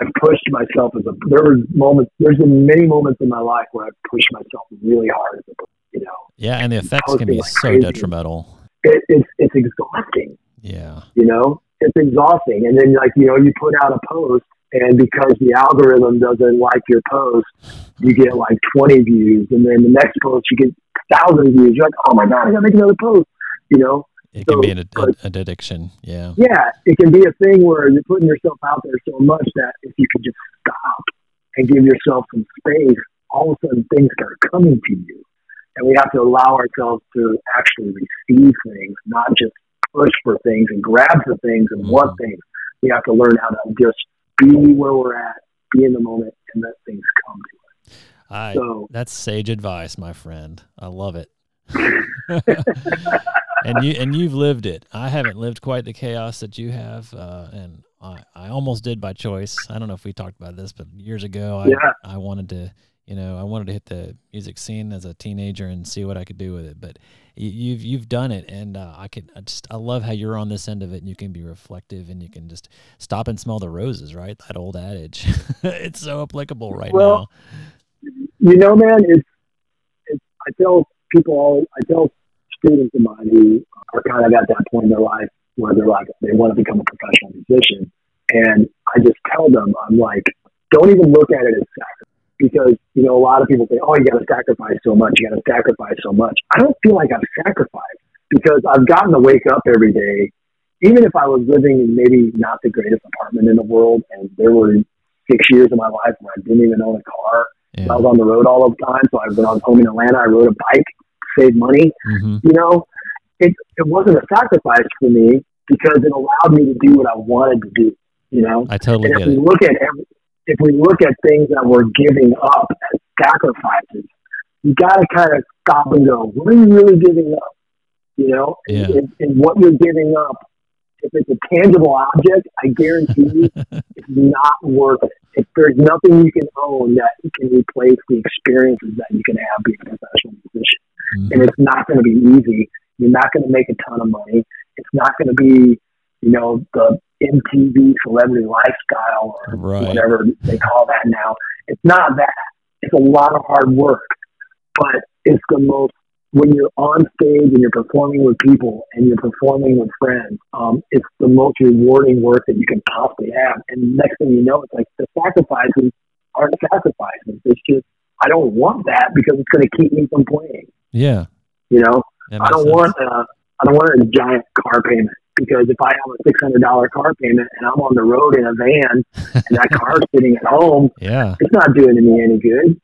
I've pushed myself as a. There were moments. There's been many moments in my life where I've pushed myself really hard. As a, you know. Yeah, and the effects can be like so crazy. detrimental. It, it's it's exhausting. Yeah. You know, it's exhausting, and then like you know, you put out a post, and because the algorithm doesn't like your post, you get like 20 views, and then the next post you get thousand views. You're like, oh my god, I gotta make another post. You know, it so, can be an, an, addiction. Yeah. Yeah, it can be a thing where you're putting yourself out there so much that if you could just stop and give yourself some space, all of a sudden things start coming to you, and we have to allow ourselves to actually receive things, not just push for things and grab for things and mm-hmm. want things. We have to learn how to just be where we're at, be in the moment, and let things come to us. I, so, that's sage advice, my friend. I love it. and you and you've lived it. I haven't lived quite the chaos that you have, uh, and I, I almost did by choice. I don't know if we talked about this, but years ago, I yeah. I wanted to, you know, I wanted to hit the music scene as a teenager and see what I could do with it. But you, have you've done it, and uh, I could I just I love how you're on this end of it, and you can be reflective, and you can just stop and smell the roses, right? That old adage. it's so applicable right well, now. You know, man, it's, it's I tell people I tell students of mine who are kind of at that point in their life where they're like they want to become a professional musician, and I just tell them I'm like, don't even look at it as sacrifice. because you know a lot of people say, "Oh, you got to sacrifice so much. You got to sacrifice so much." I don't feel like I've sacrificed because I've gotten to wake up every day, even if I was living in maybe not the greatest apartment in the world, and there were six years of my life where I didn't even own a car. Yeah. I was on the road all the time. So I, when I was home in Atlanta, I rode a bike, saved money. Mm-hmm. You know, it it wasn't a sacrifice for me because it allowed me to do what I wanted to do. You know, I totally and get if we it. Look at every, if we look at things that we're giving up as sacrifices, you got to kind of stop and go, what are you really giving up? You know, yeah. and, and what you're giving up, if it's a tangible object, I guarantee you it's not worth it. If there's nothing you can own that can replace the experiences that you can have being a professional musician, mm-hmm. and it's not going to be easy. You're not going to make a ton of money. It's not going to be, you know, the MTV celebrity lifestyle or right. whatever they call that now. It's not that. It's a lot of hard work, but it's the most when you're on stage and you're performing with people and you're performing with friends, um, it's the most rewarding work that you can possibly have. And next thing you know, it's like the sacrifices aren't sacrifices. It's just I don't want that because it's going to keep me from playing. Yeah, you know, I don't sense. want a, I don't want a giant car payment because if I have a six hundred dollar car payment and I'm on the road in a van and that car's sitting at home, yeah, it's not doing me any good.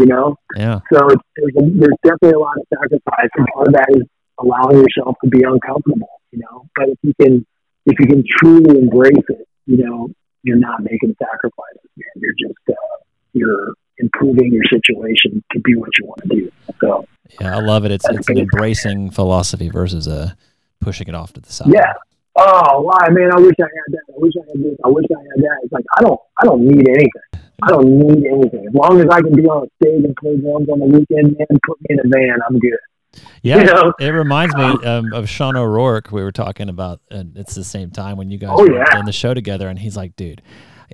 You know, yeah. So it's, there's a, there's definitely a lot of sacrifice, and part of that is allowing yourself to be uncomfortable. You know, but if you can if you can truly embrace it, you know, you're not making sacrifices, man. You're just uh, you're improving your situation to be what you want to do. So yeah, I love it. It's it's an embracing philosophy versus a pushing it off to the side. Yeah. Oh, why, man? I wish I had that. I wish I had this. I wish I had that. It's like I don't. I don't need anything. I don't need anything. As long as I can be on a stage and play drums on the weekend, man, put me in a van. I'm good. Yeah, you know? it reminds me um, of Sean O'Rourke. We were talking about, and it's the same time when you guys oh, were yeah. in the show together, and he's like, "Dude,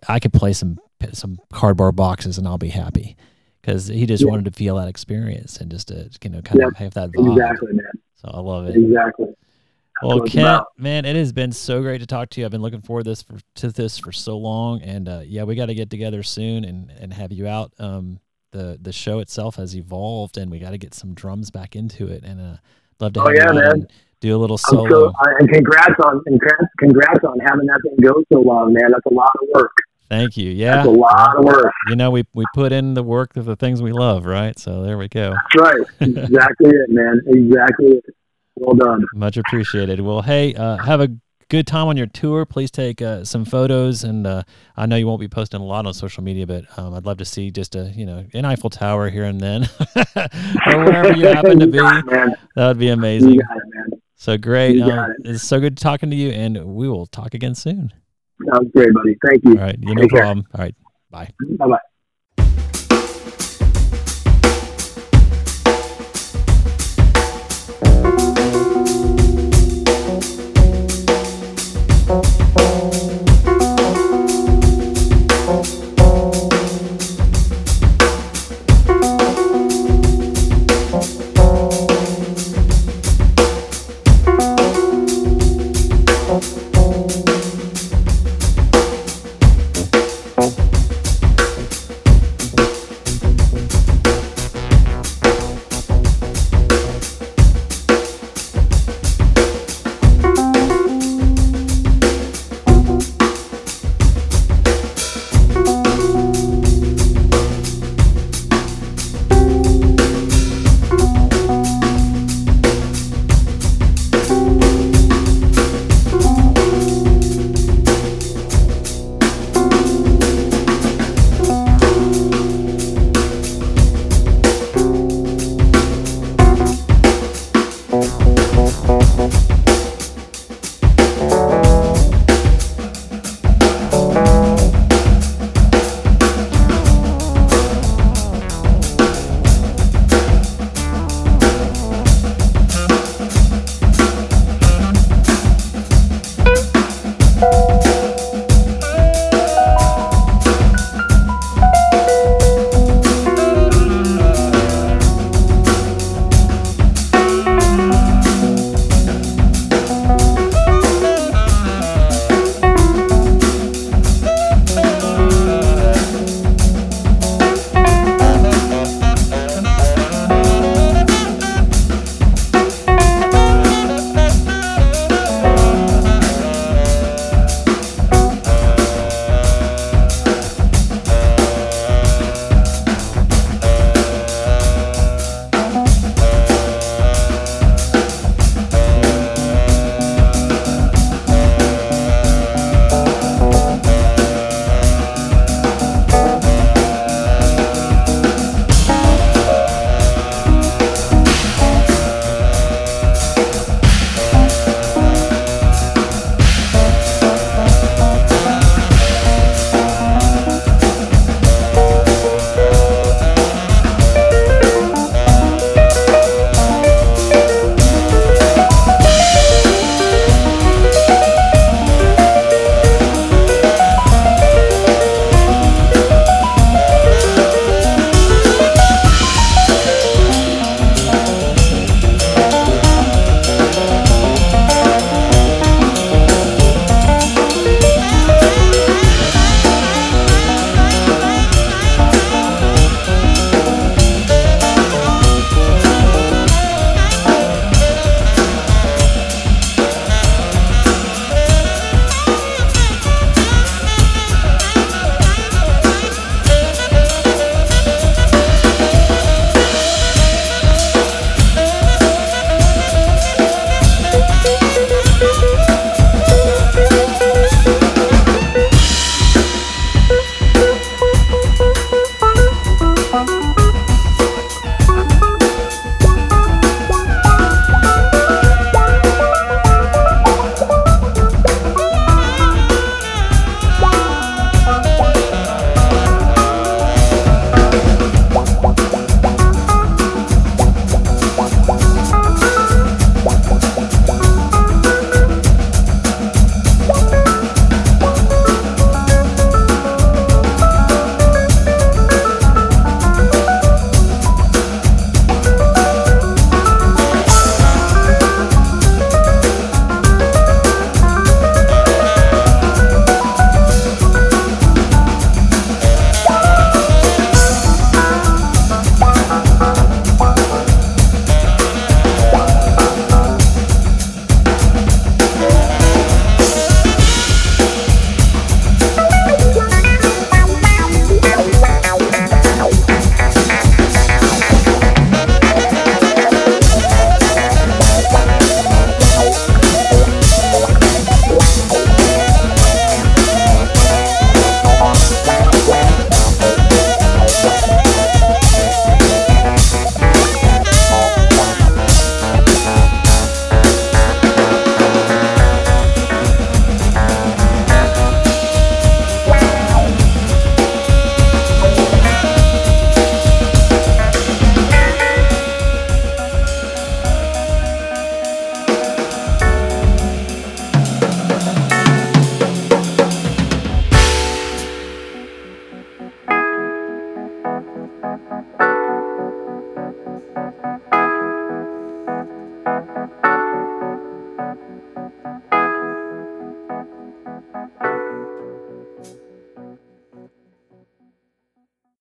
I could play some some cardboard boxes and I'll be happy," because he just yeah. wanted to feel that experience and just to you know kind yeah. of have that vibe. Exactly, man. So I love it. Exactly. Well, Kent, man, it has been so great to talk to you. I've been looking forward to this for, to this for so long, and uh, yeah, we got to get together soon and and have you out. Um, the the show itself has evolved, and we got to get some drums back into it, and uh, love to. Oh yeah, man. Do a little solo. So, and congrats on congrats, congrats on having that thing go so long, man. That's a lot of work. Thank you. Yeah, that's a lot of work. You know, we we put in the work of the things we love, right? So there we go. That's right. Exactly it, man. Exactly it. Well done. Much appreciated. Well, hey, uh, have a good time on your tour. Please take uh, some photos, and uh, I know you won't be posting a lot on social media, but um, I'd love to see just a you know an Eiffel Tower here and then, or wherever you happen to be. It, that would be amazing. It, so great. Um, it. It's so good talking to you, and we will talk again soon. Sounds great, buddy. Thank you. All right, you no problem. All right, bye. Bye bye.